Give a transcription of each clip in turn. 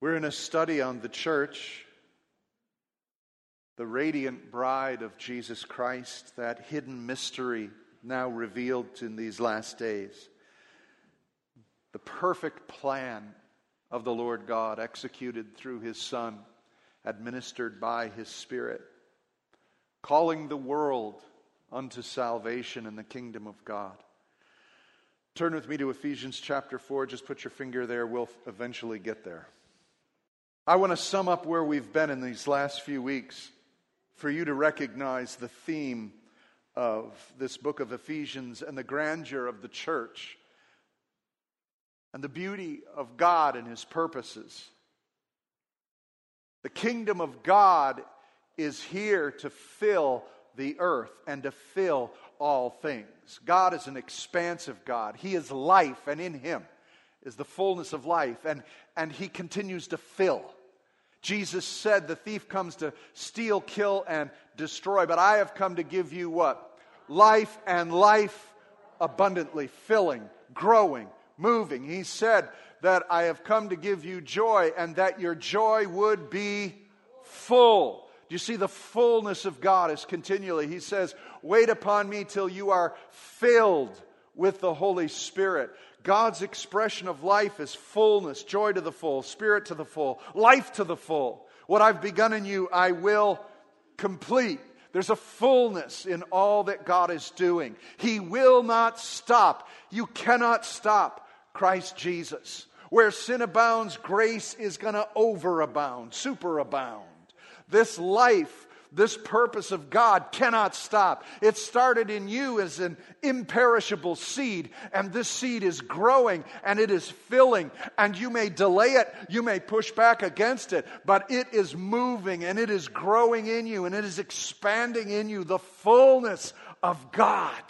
We're in a study on the church, the radiant bride of Jesus Christ, that hidden mystery now revealed in these last days. The perfect plan of the Lord God executed through his Son, administered by his Spirit, calling the world unto salvation in the kingdom of God. Turn with me to Ephesians chapter 4. Just put your finger there. We'll eventually get there. I want to sum up where we've been in these last few weeks for you to recognize the theme of this book of Ephesians and the grandeur of the church and the beauty of God and his purposes. The kingdom of God is here to fill the earth and to fill all things. God is an expansive God. He is life, and in Him is the fullness of life, and, and He continues to fill. Jesus said, The thief comes to steal, kill, and destroy, but I have come to give you what? Life and life abundantly, filling, growing, moving. He said that I have come to give you joy, and that your joy would be full. Do you see the fullness of God is continually? He says, Wait upon me till you are filled with the Holy Spirit. God's expression of life is fullness, joy to the full, spirit to the full, life to the full. What I've begun in you, I will complete. There's a fullness in all that God is doing. He will not stop. You cannot stop Christ Jesus. Where sin abounds, grace is going to overabound, superabound. This life, this purpose of God cannot stop. It started in you as an imperishable seed, and this seed is growing and it is filling. And you may delay it, you may push back against it, but it is moving and it is growing in you and it is expanding in you the fullness of God.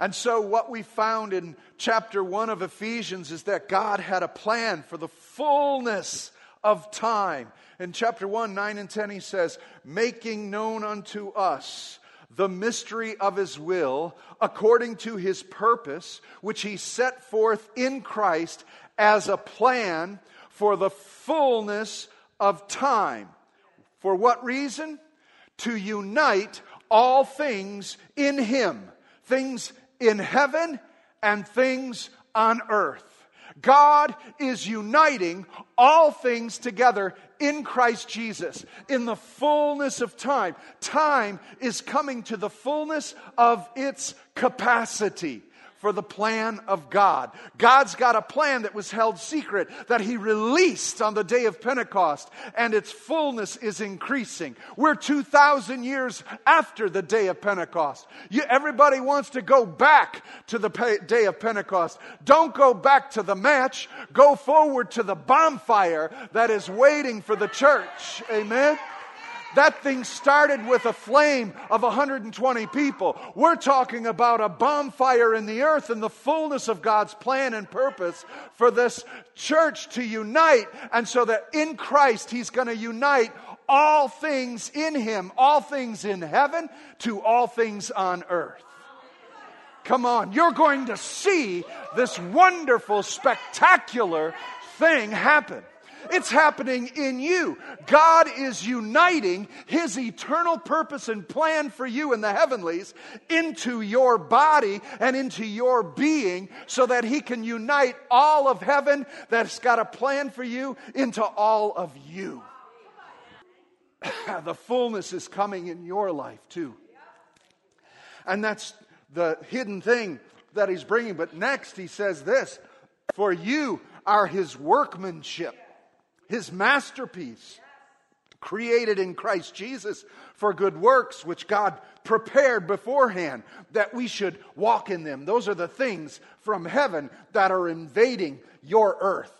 And so, what we found in chapter 1 of Ephesians is that God had a plan for the fullness of time. In chapter 1, 9 and 10, he says, Making known unto us the mystery of his will, according to his purpose, which he set forth in Christ as a plan for the fullness of time. For what reason? To unite all things in him, things in heaven and things on earth. God is uniting all things together in Christ Jesus in the fullness of time. Time is coming to the fullness of its capacity for the plan of God. God's got a plan that was held secret that He released on the day of Pentecost, and its fullness is increasing. We're 2,000 years after the day of Pentecost. You, everybody wants to go back to the pe- day of Pentecost. Don't go back to the match, go forward to the bonfire that is waiting for the church. Amen. That thing started with a flame of 120 people. We're talking about a bonfire in the earth and the fullness of God's plan and purpose for this church to unite. And so that in Christ, He's going to unite all things in Him, all things in heaven to all things on earth. Come on, you're going to see this wonderful, spectacular thing happen. It's happening in you. God is uniting His eternal purpose and plan for you in the heavenlies into your body and into your being so that He can unite all of heaven that's got a plan for you into all of you. the fullness is coming in your life too. And that's the hidden thing that He's bringing. But next, He says this For you are His workmanship his masterpiece, created in Christ Jesus for good works, which God prepared beforehand that we should walk in them. Those are the things from heaven that are invading your earth.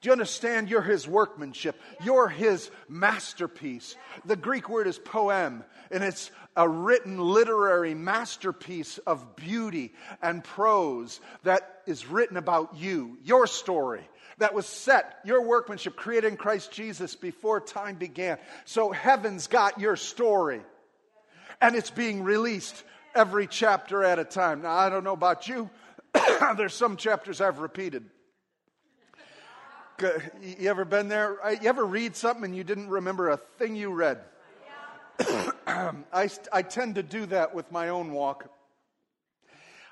Do you understand? You're his workmanship. You're his masterpiece. The Greek word is poem, and it's a written literary masterpiece of beauty and prose that is written about you, your story that was set, your workmanship created in Christ Jesus before time began. So heaven's got your story. And it's being released every chapter at a time. Now, I don't know about you, there's some chapters I've repeated. You ever been there? You ever read something and you didn't remember a thing you read? I, I tend to do that with my own walk.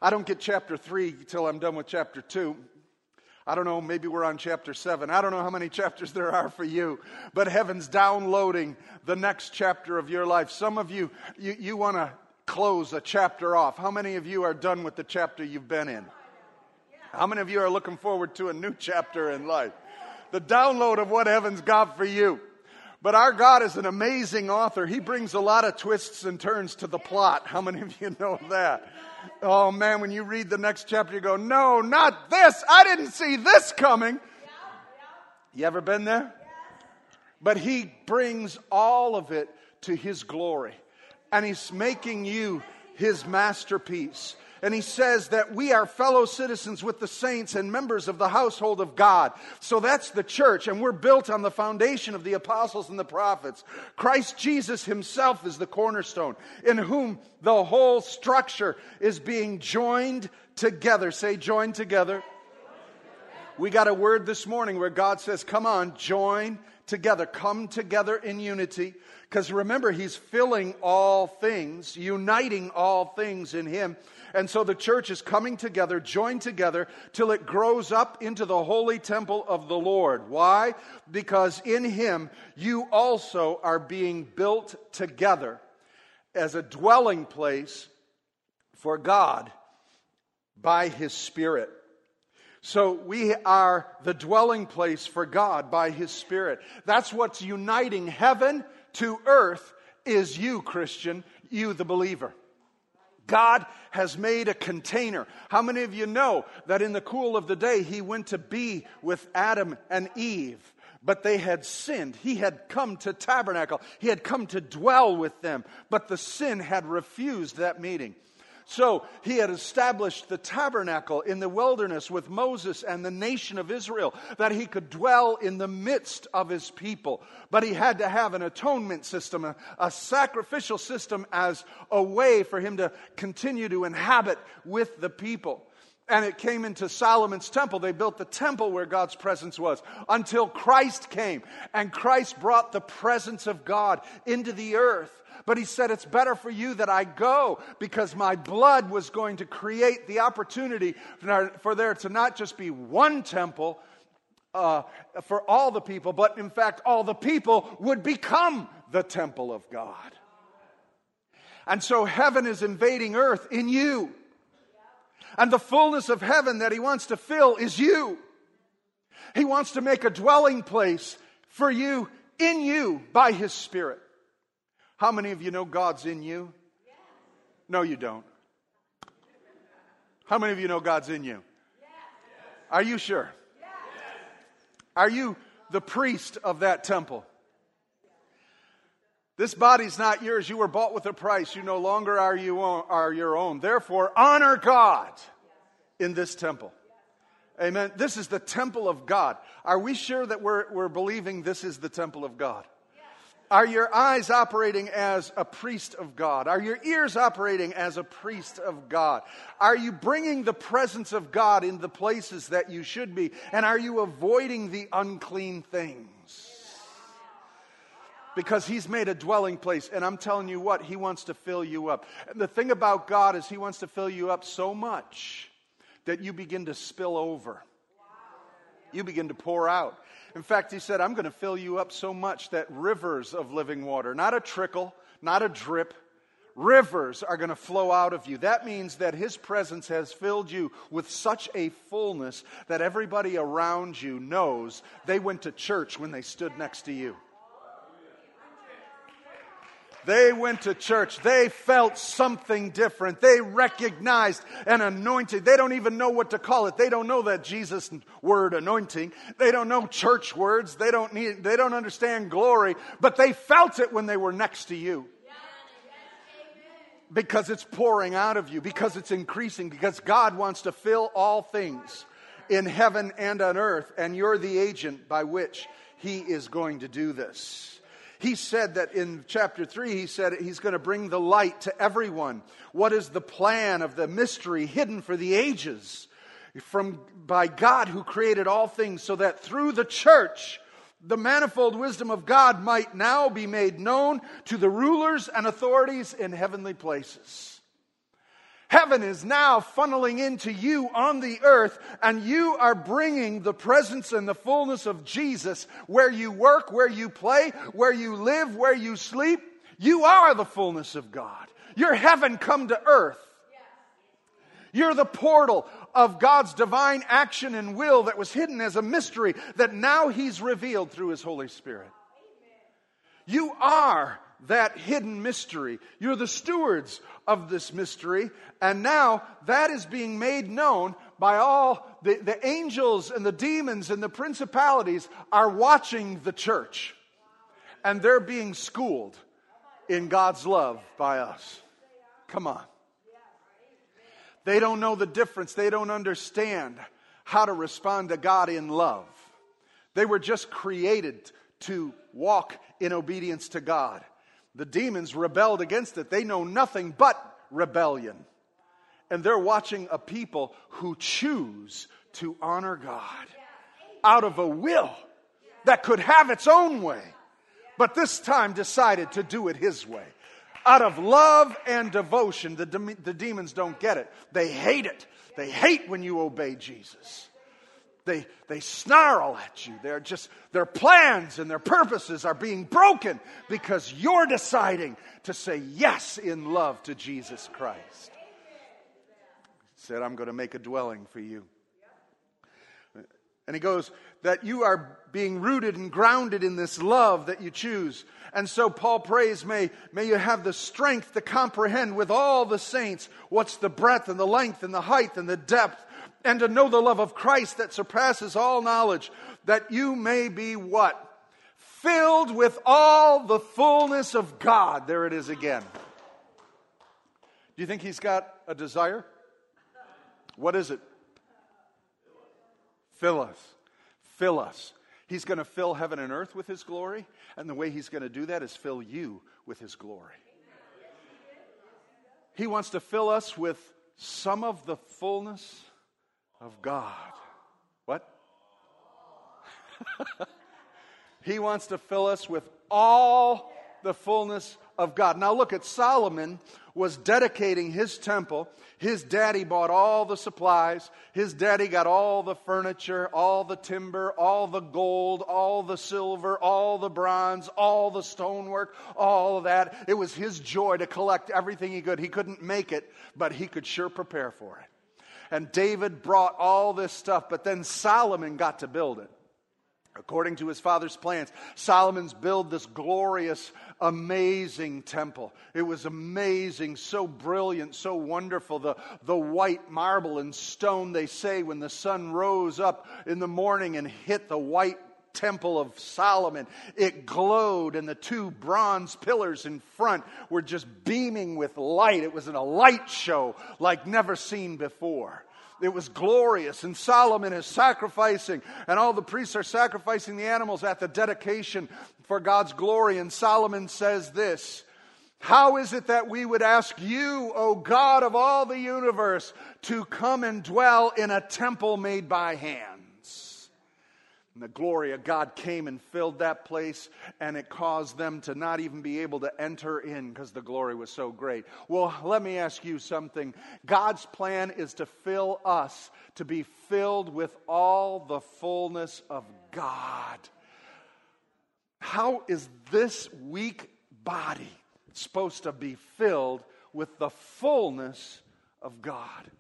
I don't get chapter 3 till I'm done with chapter 2. I don't know, maybe we're on chapter 7. I don't know how many chapters there are for you, but heaven's downloading the next chapter of your life. Some of you, you, you want to close a chapter off. How many of you are done with the chapter you've been in? How many of you are looking forward to a new chapter in life? The download of what heaven's got for you. But our God is an amazing author. He brings a lot of twists and turns to the plot. How many of you know that? Oh man, when you read the next chapter, you go, no, not this. I didn't see this coming. You ever been there? But he brings all of it to his glory. And he's making you his masterpiece. And he says that we are fellow citizens with the saints and members of the household of God. So that's the church, and we're built on the foundation of the apostles and the prophets. Christ Jesus himself is the cornerstone, in whom the whole structure is being joined together. Say, joined together. We got a word this morning where God says, Come on, join together, come together in unity. Because remember, He's filling all things, uniting all things in Him. And so the church is coming together, joined together, till it grows up into the holy temple of the Lord. Why? Because in Him you also are being built together as a dwelling place for God by His Spirit. So we are the dwelling place for God by His Spirit. That's what's uniting heaven to earth is you, Christian, you, the believer. God has made a container. How many of you know that in the cool of the day, he went to be with Adam and Eve? But they had sinned. He had come to tabernacle. He had come to dwell with them. But the sin had refused that meeting. So he had established the tabernacle in the wilderness with Moses and the nation of Israel, that he could dwell in the midst of his people. But he had to have an atonement system, a, a sacrificial system, as a way for him to continue to inhabit with the people. And it came into Solomon's temple. They built the temple where God's presence was until Christ came. And Christ brought the presence of God into the earth. But he said, It's better for you that I go because my blood was going to create the opportunity for there to not just be one temple uh, for all the people, but in fact, all the people would become the temple of God. And so heaven is invading earth in you. And the fullness of heaven that he wants to fill is you. He wants to make a dwelling place for you in you by his Spirit. How many of you know God's in you? No, you don't. How many of you know God's in you? Are you sure? Are you the priest of that temple? This body's not yours. You were bought with a price. You no longer are, you own, are your own. Therefore, honor God in this temple. Amen. This is the temple of God. Are we sure that we're, we're believing this is the temple of God? Are your eyes operating as a priest of God? Are your ears operating as a priest of God? Are you bringing the presence of God in the places that you should be? And are you avoiding the unclean things? Because He's made a dwelling place. And I'm telling you what, He wants to fill you up. And the thing about God is He wants to fill you up so much that you begin to spill over. You begin to pour out. In fact, he said, I'm going to fill you up so much that rivers of living water, not a trickle, not a drip, rivers are going to flow out of you. That means that his presence has filled you with such a fullness that everybody around you knows they went to church when they stood next to you. They went to church. They felt something different. They recognized an anointing. They don't even know what to call it. They don't know that Jesus word anointing. They don't know church words. They don't need, they don't understand glory, but they felt it when they were next to you. Because it's pouring out of you, because it's increasing, because God wants to fill all things in heaven and on earth, and you're the agent by which He is going to do this. He said that in chapter 3, he said he's going to bring the light to everyone. What is the plan of the mystery hidden for the ages? from by God who created all things so that through the church the manifold wisdom of God might now be made known to the rulers and authorities in heavenly places. Heaven is now funneling into you on the earth, and you are bringing the presence and the fullness of Jesus where you work, where you play, where you live, where you sleep. You are the fullness of God. You're heaven come to earth. You're the portal of God's divine action and will that was hidden as a mystery that now He's revealed through His Holy Spirit. You are that hidden mystery. You're the stewards of this mystery, and now that is being made known by all the, the angels and the demons and the principalities are watching the church, and they're being schooled in God's love by us. Come on. They don't know the difference. They don't understand how to respond to God in love. They were just created to walk in obedience to God. The demons rebelled against it. They know nothing but rebellion. And they're watching a people who choose to honor God out of a will that could have its own way, but this time decided to do it His way out of love and devotion. The, de- the demons don't get it. They hate it. They hate when you obey Jesus. They, they snarl at you. They're just, their plans and their purposes are being broken because you're deciding to say yes in love to Jesus Christ. He said, I'm going to make a dwelling for you. And he goes, that you are being rooted and grounded in this love that you choose. And so Paul prays, may, may you have the strength to comprehend with all the saints what's the breadth and the length and the height and the depth, and to know the love of Christ that surpasses all knowledge, that you may be what? Filled with all the fullness of God. There it is again. Do you think he's got a desire? What is it? Fill us. Fill us. He's going to fill heaven and earth with His glory, and the way He's going to do that is fill you with His glory. He wants to fill us with some of the fullness of God. What? he wants to fill us with all the fullness of God. Now look at Solomon was dedicating his temple. His daddy bought all the supplies. His daddy got all the furniture, all the timber, all the gold, all the silver, all the bronze, all the stonework, all of that. It was his joy to collect everything he could. He couldn't make it, but he could sure prepare for it. And David brought all this stuff, but then Solomon got to build it according to his father's plans. Solomon's build this glorious, amazing temple. It was amazing, so brilliant, so wonderful. The, the white marble and stone, they say, when the sun rose up in the morning and hit the white temple of Solomon. It glowed, and the two bronze pillars in front were just beaming with light. It was in a light show like never seen before. It was glorious. And Solomon is sacrificing, and all the priests are sacrificing the animals at the dedication for God's glory. And Solomon says this How is it that we would ask you, O God of all the universe, to come and dwell in a temple made by hand? And the glory of God came and filled that place, and it caused them to not even be able to enter in because the glory was so great. Well, let me ask you something. God's plan is to fill us, to be filled with all the fullness of God. How is this weak body supposed to be filled with the fullness of God?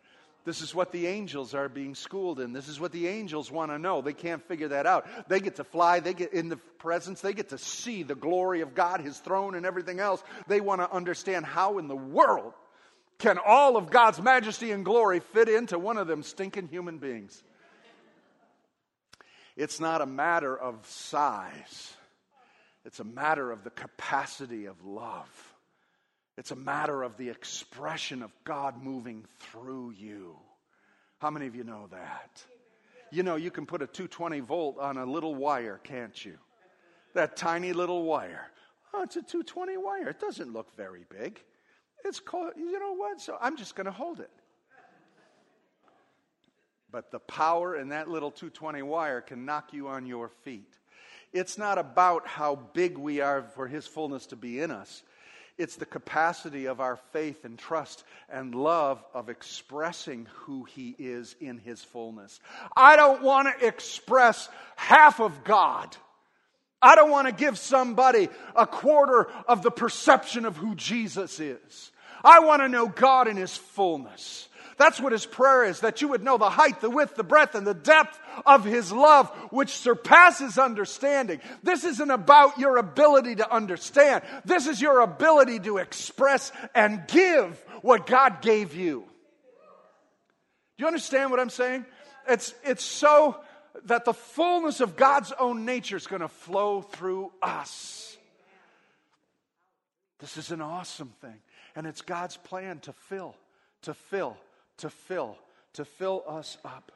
This is what the angels are being schooled in. This is what the angels want to know. They can't figure that out. They get to fly, they get in the presence, they get to see the glory of God, his throne, and everything else. They want to understand how in the world can all of God's majesty and glory fit into one of them stinking human beings. It's not a matter of size, it's a matter of the capacity of love. It's a matter of the expression of God moving through you. How many of you know that? You know, you can put a 220 volt on a little wire, can't you? That tiny little wire. Oh, it's a 220 wire. It doesn't look very big. It's called, you know what? So I'm just going to hold it. but the power in that little 220 wire can knock you on your feet. It's not about how big we are for His fullness to be in us. It's the capacity of our faith and trust and love of expressing who He is in His fullness. I don't want to express half of God. I don't want to give somebody a quarter of the perception of who Jesus is. I want to know God in His fullness. That's what his prayer is that you would know the height, the width, the breadth, and the depth of his love, which surpasses understanding. This isn't about your ability to understand, this is your ability to express and give what God gave you. Do you understand what I'm saying? It's, it's so that the fullness of God's own nature is going to flow through us. This is an awesome thing. And it's God's plan to fill, to fill, to fill, to fill us up.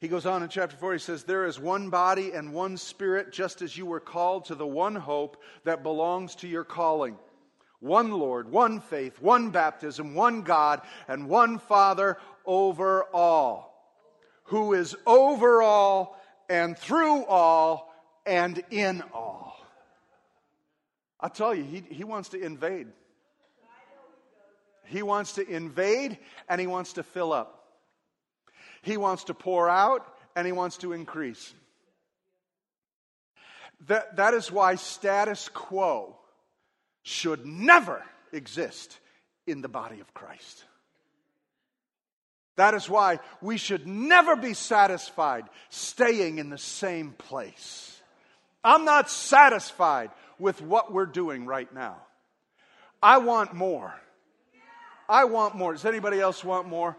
He goes on in chapter 4, he says, There is one body and one spirit, just as you were called to the one hope that belongs to your calling. One Lord, one faith, one baptism, one God, and one Father over all, who is over all and through all and in all. I tell you, he, he wants to invade. He wants to invade and he wants to fill up. He wants to pour out and he wants to increase. That, that is why status quo should never exist in the body of Christ. That is why we should never be satisfied staying in the same place. I'm not satisfied with what we're doing right now. I want more. I want more. Does anybody else want more?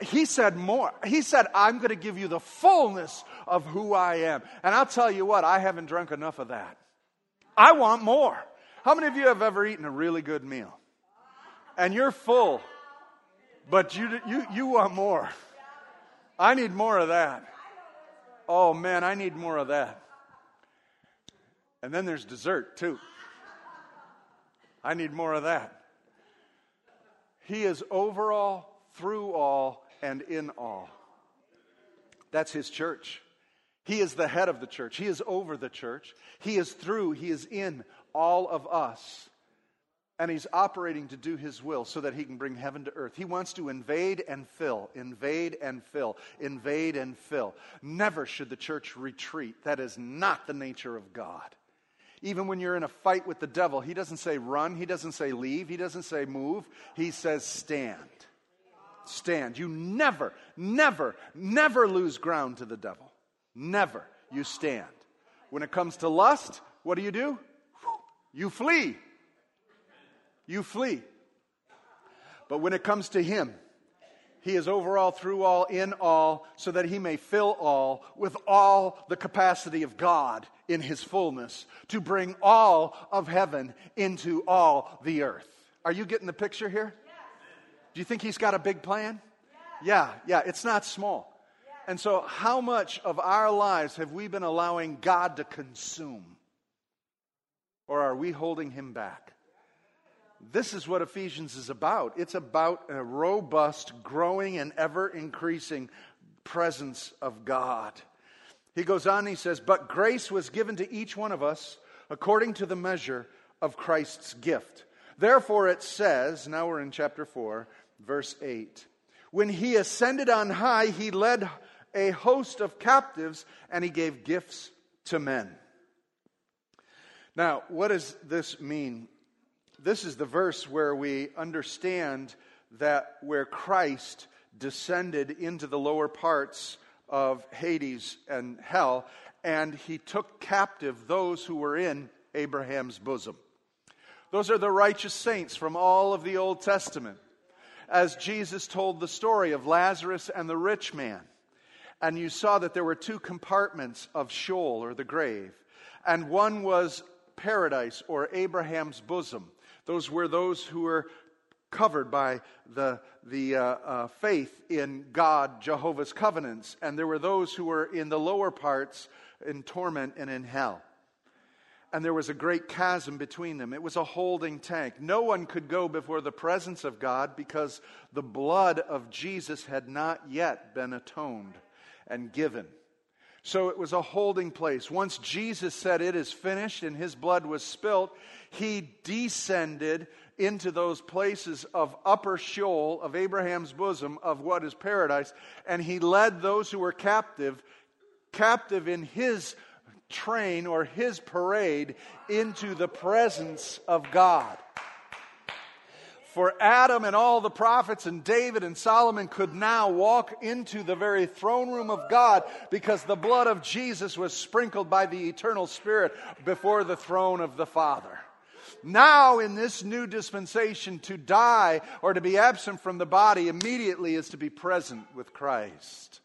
He said more. He said, I'm going to give you the fullness of who I am. And I'll tell you what, I haven't drunk enough of that. I want more. How many of you have ever eaten a really good meal? And you're full, but you, you, you want more. I need more of that. Oh man, I need more of that. And then there's dessert too. I need more of that. He is over all, through all, and in all. That's his church. He is the head of the church. He is over the church. He is through, he is in all of us. And he's operating to do his will so that he can bring heaven to earth. He wants to invade and fill, invade and fill, invade and fill. Never should the church retreat. That is not the nature of God. Even when you're in a fight with the devil, he doesn't say run, he doesn't say leave, he doesn't say move, he says stand. Stand. You never, never, never lose ground to the devil. Never. You stand. When it comes to lust, what do you do? You flee. You flee. But when it comes to him, he is over all, through all, in all, so that he may fill all with all the capacity of God in his fullness to bring all of heaven into all the earth. Are you getting the picture here? Yes. Do you think he's got a big plan? Yes. Yeah, yeah, it's not small. Yes. And so, how much of our lives have we been allowing God to consume? Or are we holding him back? This is what Ephesians is about. It's about a robust, growing, and ever increasing presence of God. He goes on, he says, But grace was given to each one of us according to the measure of Christ's gift. Therefore, it says, now we're in chapter 4, verse 8. When he ascended on high, he led a host of captives and he gave gifts to men. Now, what does this mean this is the verse where we understand that where Christ descended into the lower parts of Hades and hell, and he took captive those who were in Abraham's bosom. Those are the righteous saints from all of the Old Testament. As Jesus told the story of Lazarus and the rich man, and you saw that there were two compartments of Sheol or the grave, and one was paradise or Abraham's bosom, those were those who were covered by the, the uh, uh, faith in God, Jehovah's covenants. And there were those who were in the lower parts in torment and in hell. and there was a great chasm between them. It was a holding tank. No one could go before the presence of God because the blood of Jesus had not yet been atoned and given. So it was a holding place. Once Jesus said, It is finished, and his blood was spilt, he descended into those places of upper Sheol, of Abraham's bosom, of what is paradise, and he led those who were captive, captive in his train or his parade, into the presence of God. For Adam and all the prophets and David and Solomon could now walk into the very throne room of God because the blood of Jesus was sprinkled by the eternal Spirit before the throne of the Father. Now, in this new dispensation, to die or to be absent from the body immediately is to be present with Christ.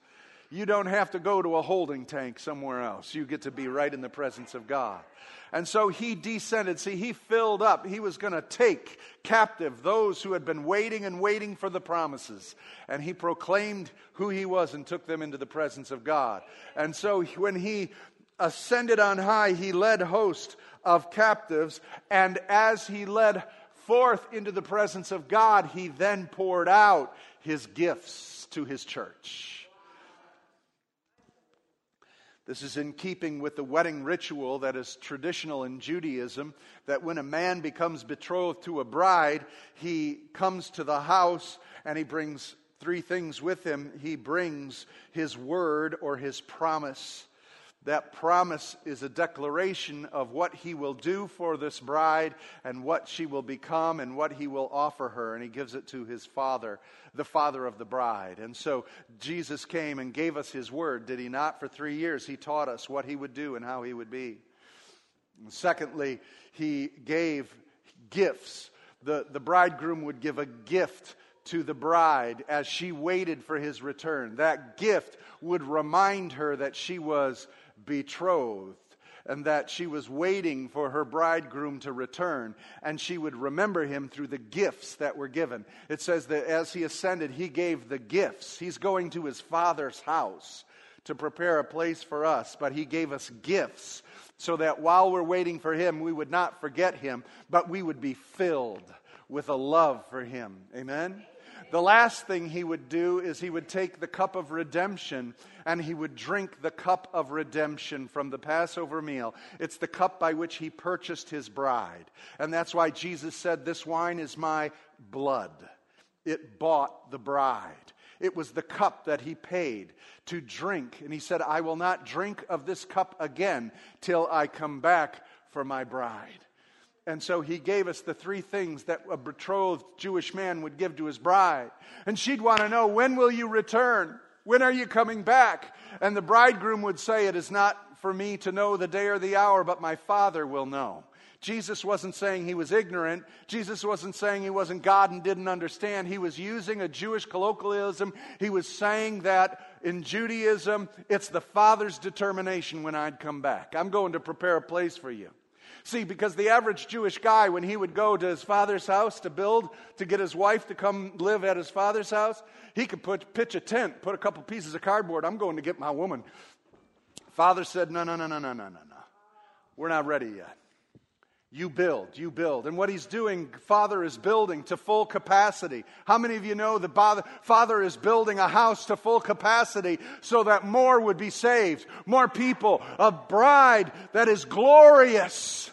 You don't have to go to a holding tank somewhere else. You get to be right in the presence of God. And so he descended. See, he filled up. He was going to take captive those who had been waiting and waiting for the promises. And he proclaimed who he was and took them into the presence of God. And so when he ascended on high, he led hosts of captives. And as he led forth into the presence of God, he then poured out his gifts to his church. This is in keeping with the wedding ritual that is traditional in Judaism that when a man becomes betrothed to a bride, he comes to the house and he brings three things with him. He brings his word or his promise. That promise is a declaration of what he will do for this bride and what she will become and what he will offer her. And he gives it to his father, the father of the bride. And so Jesus came and gave us his word, did he not? For three years, he taught us what he would do and how he would be. And secondly, he gave gifts. The, the bridegroom would give a gift to the bride as she waited for his return. That gift would remind her that she was betrothed and that she was waiting for her bridegroom to return, and she would remember him through the gifts that were given. It says that as he ascended, he gave the gifts. He's going to his father's house to prepare a place for us, but he gave us gifts so that while we're waiting for him, we would not forget him, but we would be filled with a love for him. Amen? The last thing he would do is he would take the cup of redemption and he would drink the cup of redemption from the Passover meal. It's the cup by which he purchased his bride. And that's why Jesus said, This wine is my blood. It bought the bride. It was the cup that he paid to drink. And he said, I will not drink of this cup again till I come back for my bride. And so he gave us the three things that a betrothed Jewish man would give to his bride. And she'd want to know, when will you return? When are you coming back? And the bridegroom would say, It is not for me to know the day or the hour, but my Father will know. Jesus wasn't saying he was ignorant. Jesus wasn't saying he wasn't God and didn't understand. He was using a Jewish colloquialism. He was saying that in Judaism, it's the Father's determination when I'd come back. I'm going to prepare a place for you. See, because the average Jewish guy, when he would go to his father's house to build, to get his wife to come live at his father's house, he could put, pitch a tent, put a couple pieces of cardboard. I'm going to get my woman. Father said, No, no, no, no, no, no, no, no. We're not ready yet. You build, you build. And what he's doing, Father is building to full capacity. How many of you know that Father is building a house to full capacity so that more would be saved? More people, a bride that is glorious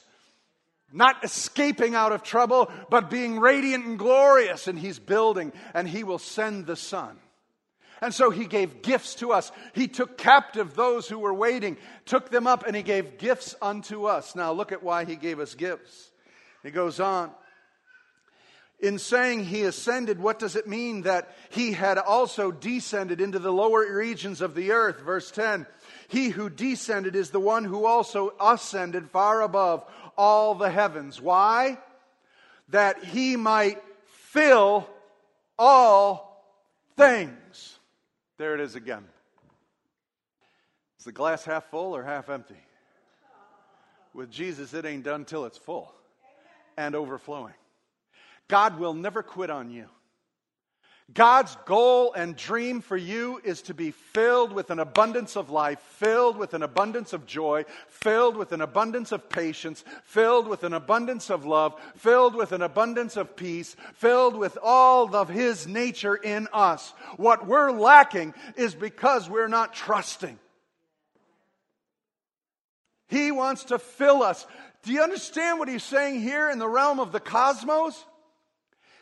not escaping out of trouble, but being radiant and glorious. And he's building, and he will send the Son. And so he gave gifts to us. He took captive those who were waiting, took them up, and he gave gifts unto us. Now look at why he gave us gifts. He goes on. In saying he ascended, what does it mean that he had also descended into the lower regions of the earth? Verse 10 He who descended is the one who also ascended far above all the heavens. Why? That he might fill all things. There it is again. Is the glass half full or half empty? With Jesus, it ain't done till it's full and overflowing. God will never quit on you. God's goal and dream for you is to be filled with an abundance of life, filled with an abundance of joy, filled with an abundance of patience, filled with an abundance of love, filled with an abundance of peace, filled with all of His nature in us. What we're lacking is because we're not trusting. He wants to fill us. Do you understand what He's saying here in the realm of the cosmos?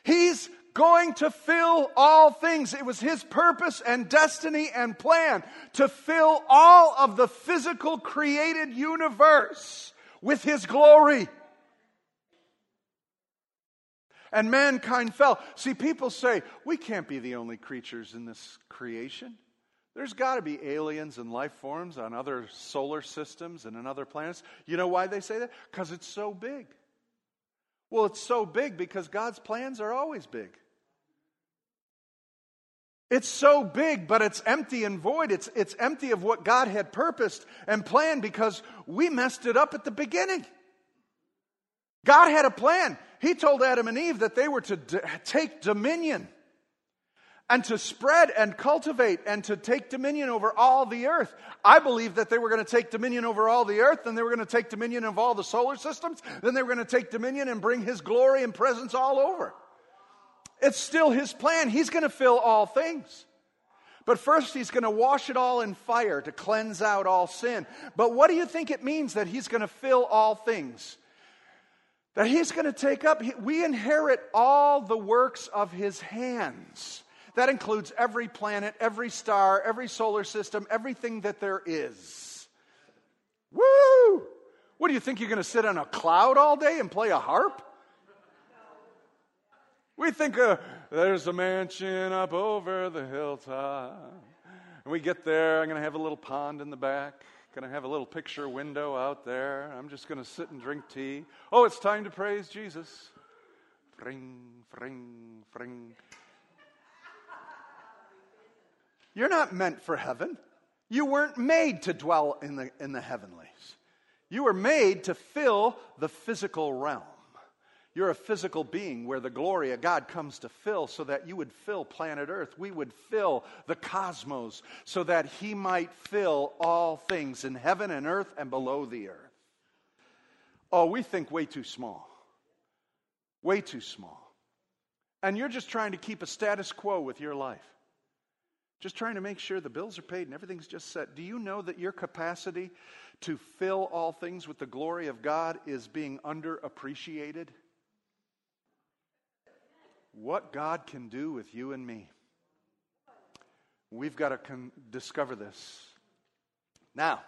He's going to fill all things. It was his purpose and destiny and plan to fill all of the physical created universe with his glory. And mankind fell. See, people say, we can't be the only creatures in this creation. There's got to be aliens and life forms on other solar systems and in other planets. You know why they say that? Because it's so big. Well, it's so big because God's plans are always big. It's so big, but it's empty and void. It's, it's empty of what God had purposed and planned because we messed it up at the beginning. God had a plan. He told Adam and Eve that they were to d- take dominion and to spread and cultivate and to take dominion over all the earth. I believe that they were going to take dominion over all the earth, then they were going to take dominion of all the solar systems, then they were going to take dominion and bring His glory and presence all over. It's still His plan. He's going to fill all things. But first, He's going to wash it all in fire to cleanse out all sin. But what do you think it means that He's going to fill all things? That He's going to take up, we inherit all the works of His hands. That includes every planet, every star, every solar system, everything that there is. Woo! What do you think you're going to sit on a cloud all day and play a harp? We think uh, there's a mansion up over the hilltop. And we get there, I'm going to have a little pond in the back. Going to have a little picture window out there. I'm just going to sit and drink tea. Oh, it's time to praise Jesus. Fring, fring, fring. You're not meant for heaven. You weren't made to dwell in the, in the heavenlies. You were made to fill the physical realm. You're a physical being where the glory of God comes to fill so that you would fill planet Earth. We would fill the cosmos so that He might fill all things in heaven and earth and below the earth. Oh, we think way too small. Way too small. And you're just trying to keep a status quo with your life. Just trying to make sure the bills are paid and everything's just set. Do you know that your capacity to fill all things with the glory of God is being underappreciated? what God can do with you and me. We've got to con- discover this. Now,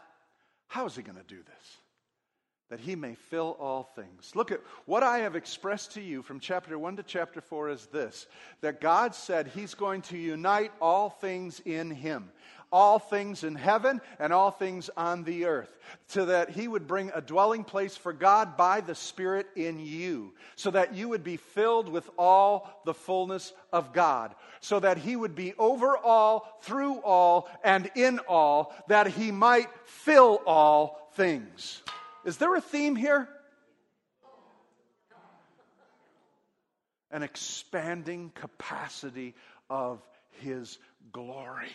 how is He going to do this? That He may fill all things. Look at what I have expressed to you from chapter 1 to chapter 4 is this that God said He's going to unite all things in Him all things in heaven and all things on the earth, so that he would bring a dwelling place for God by the Spirit in you, so that you would be filled with all the fullness of God, so that he would be over all, through all, and in all, that he might fill all things. Is there a theme here? An expanding capacity of his glory.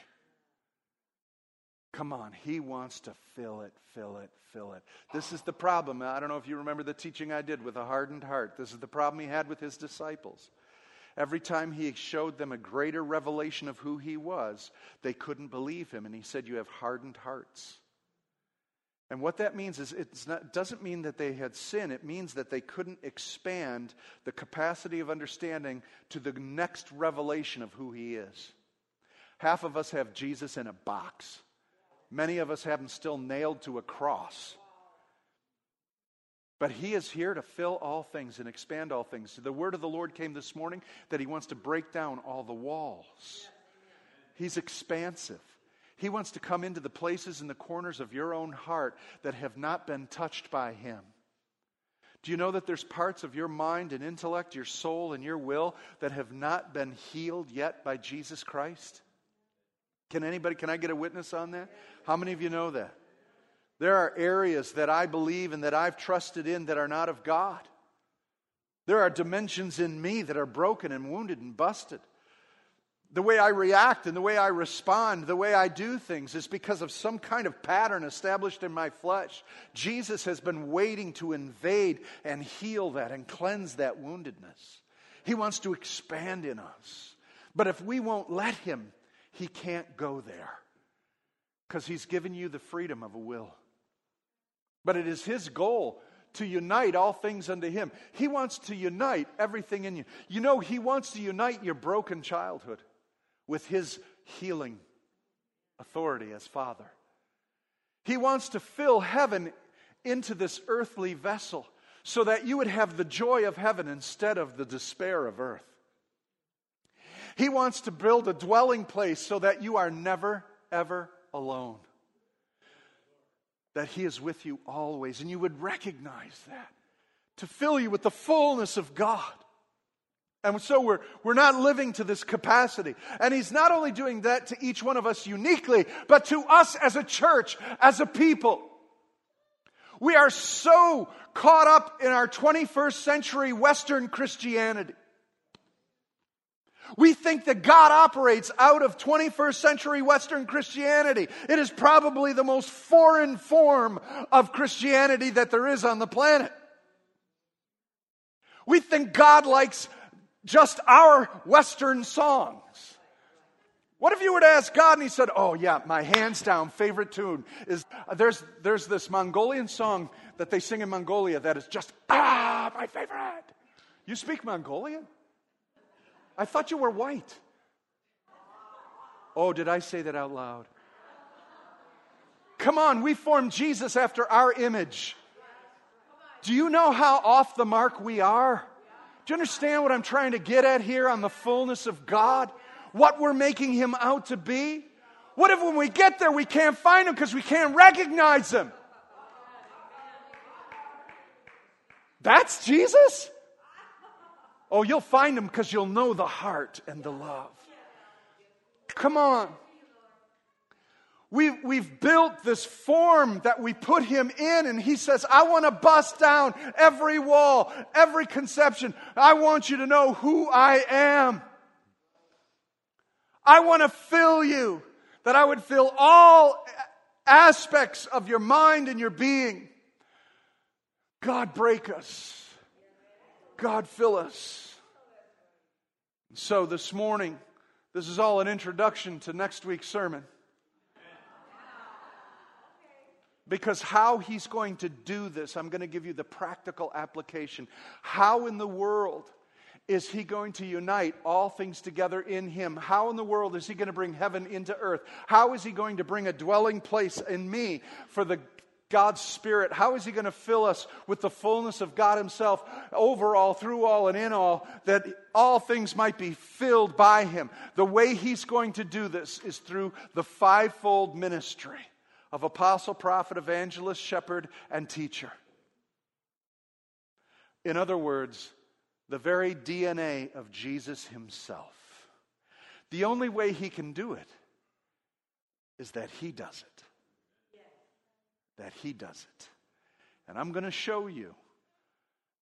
Come on, he wants to fill it, fill it, fill it. This is the problem. I don't know if you remember the teaching I did with a hardened heart. This is the problem he had with his disciples. Every time he showed them a greater revelation of who he was, they couldn't believe him. And he said, You have hardened hearts. And what that means is it doesn't mean that they had sin. It means that they couldn't expand the capacity of understanding to the next revelation of who he is. Half of us have Jesus in a box. Many of us have him still nailed to a cross. But he is here to fill all things and expand all things. The word of the Lord came this morning that he wants to break down all the walls. He's expansive. He wants to come into the places in the corners of your own heart that have not been touched by him. Do you know that there's parts of your mind and intellect, your soul and your will that have not been healed yet by Jesus Christ? Can anybody, can I get a witness on that? How many of you know that? There are areas that I believe and that I've trusted in that are not of God. There are dimensions in me that are broken and wounded and busted. The way I react and the way I respond, the way I do things is because of some kind of pattern established in my flesh. Jesus has been waiting to invade and heal that and cleanse that woundedness. He wants to expand in us. But if we won't let Him, He can't go there because He's given you the freedom of a will. But it is His goal to unite all things unto Him. He wants to unite everything in you. You know, He wants to unite your broken childhood with His healing authority as Father. He wants to fill heaven into this earthly vessel so that you would have the joy of heaven instead of the despair of earth. He wants to build a dwelling place so that you are never, ever alone. That He is with you always, and you would recognize that to fill you with the fullness of God. And so we're, we're not living to this capacity. And he's not only doing that to each one of us uniquely, but to us as a church, as a people. We are so caught up in our 21st century Western Christianity. We think that God operates out of 21st century Western Christianity. It is probably the most foreign form of Christianity that there is on the planet. We think God likes just our Western songs. What if you were to ask God and He said, Oh, yeah, my hands down favorite tune is uh, there's, there's this Mongolian song that they sing in Mongolia that is just, ah, my favorite. You speak Mongolian? I thought you were white. Oh, did I say that out loud? Come on, we formed Jesus after our image. Do you know how off the mark we are? Do you understand what I'm trying to get at here on the fullness of God? What we're making him out to be? What if when we get there we can't find him because we can't recognize him? That's Jesus? Oh, you'll find him because you'll know the heart and the love. Come on. We've, we've built this form that we put him in, and he says, I want to bust down every wall, every conception. I want you to know who I am. I want to fill you, that I would fill all aspects of your mind and your being. God, break us. God, fill us. So this morning, this is all an introduction to next week's sermon. Because how he's going to do this, I'm going to give you the practical application. How in the world is he going to unite all things together in him? How in the world is he going to bring heaven into earth? How is he going to bring a dwelling place in me for the God's Spirit? How is He going to fill us with the fullness of God Himself over all, through all, and in all, that all things might be filled by Him? The way He's going to do this is through the fivefold ministry of apostle, prophet, evangelist, shepherd, and teacher. In other words, the very DNA of Jesus himself. The only way he can do it is that he does it. That he does it. And I'm going to show you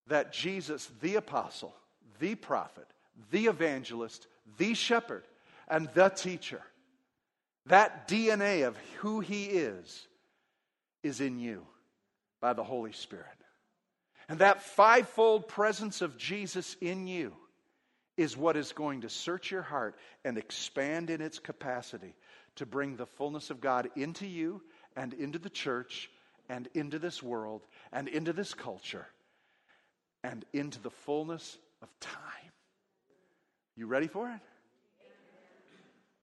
that Jesus, the apostle, the prophet, the evangelist, the shepherd, and the teacher, that DNA of who He is, is in you by the Holy Spirit. And that fivefold presence of Jesus in you is what is going to search your heart and expand in its capacity to bring the fullness of God into you and into the church and into this world and into this culture and into the fullness of time. You ready for it?